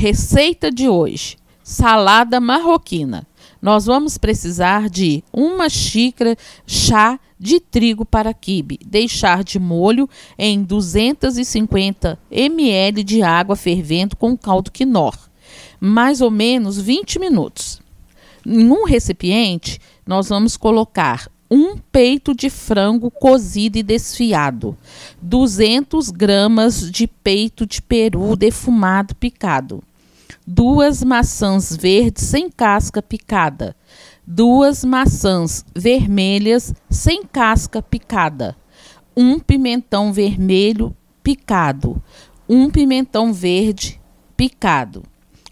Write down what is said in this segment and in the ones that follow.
Receita de hoje: salada marroquina. Nós vamos precisar de uma xícara chá de trigo para quibe. Deixar de molho em 250 ml de água fervendo com caldo quinor, mais ou menos 20 minutos. Em um recipiente, nós vamos colocar um peito de frango cozido e desfiado, 200 gramas de peito de peru defumado picado, duas maçãs verdes sem casca picada, duas maçãs vermelhas sem casca picada, um pimentão vermelho picado, um pimentão verde picado.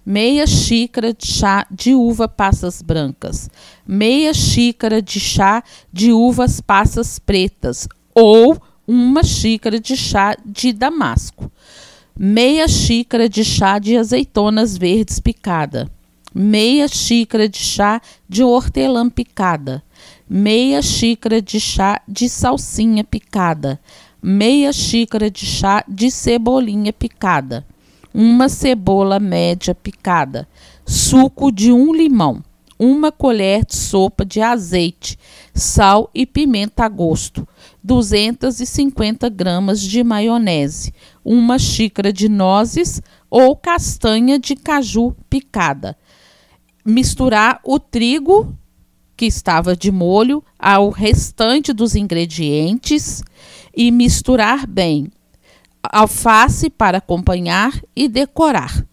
Meia xícara de chá de uva passas brancas, meia xícara de chá de uvas passas pretas. Ou uma xícara de chá de damasco, meia xícara de chá de azeitonas verdes picada, meia xícara de chá de hortelã picada, meia xícara de chá de salsinha picada, meia xícara de chá de cebolinha picada uma cebola média picada, suco de um limão, uma colher de sopa de azeite, sal e pimenta a gosto, 250 gramas de maionese, uma xícara de nozes ou castanha de caju picada. Misturar o trigo que estava de molho ao restante dos ingredientes e misturar bem alface para acompanhar e decorar.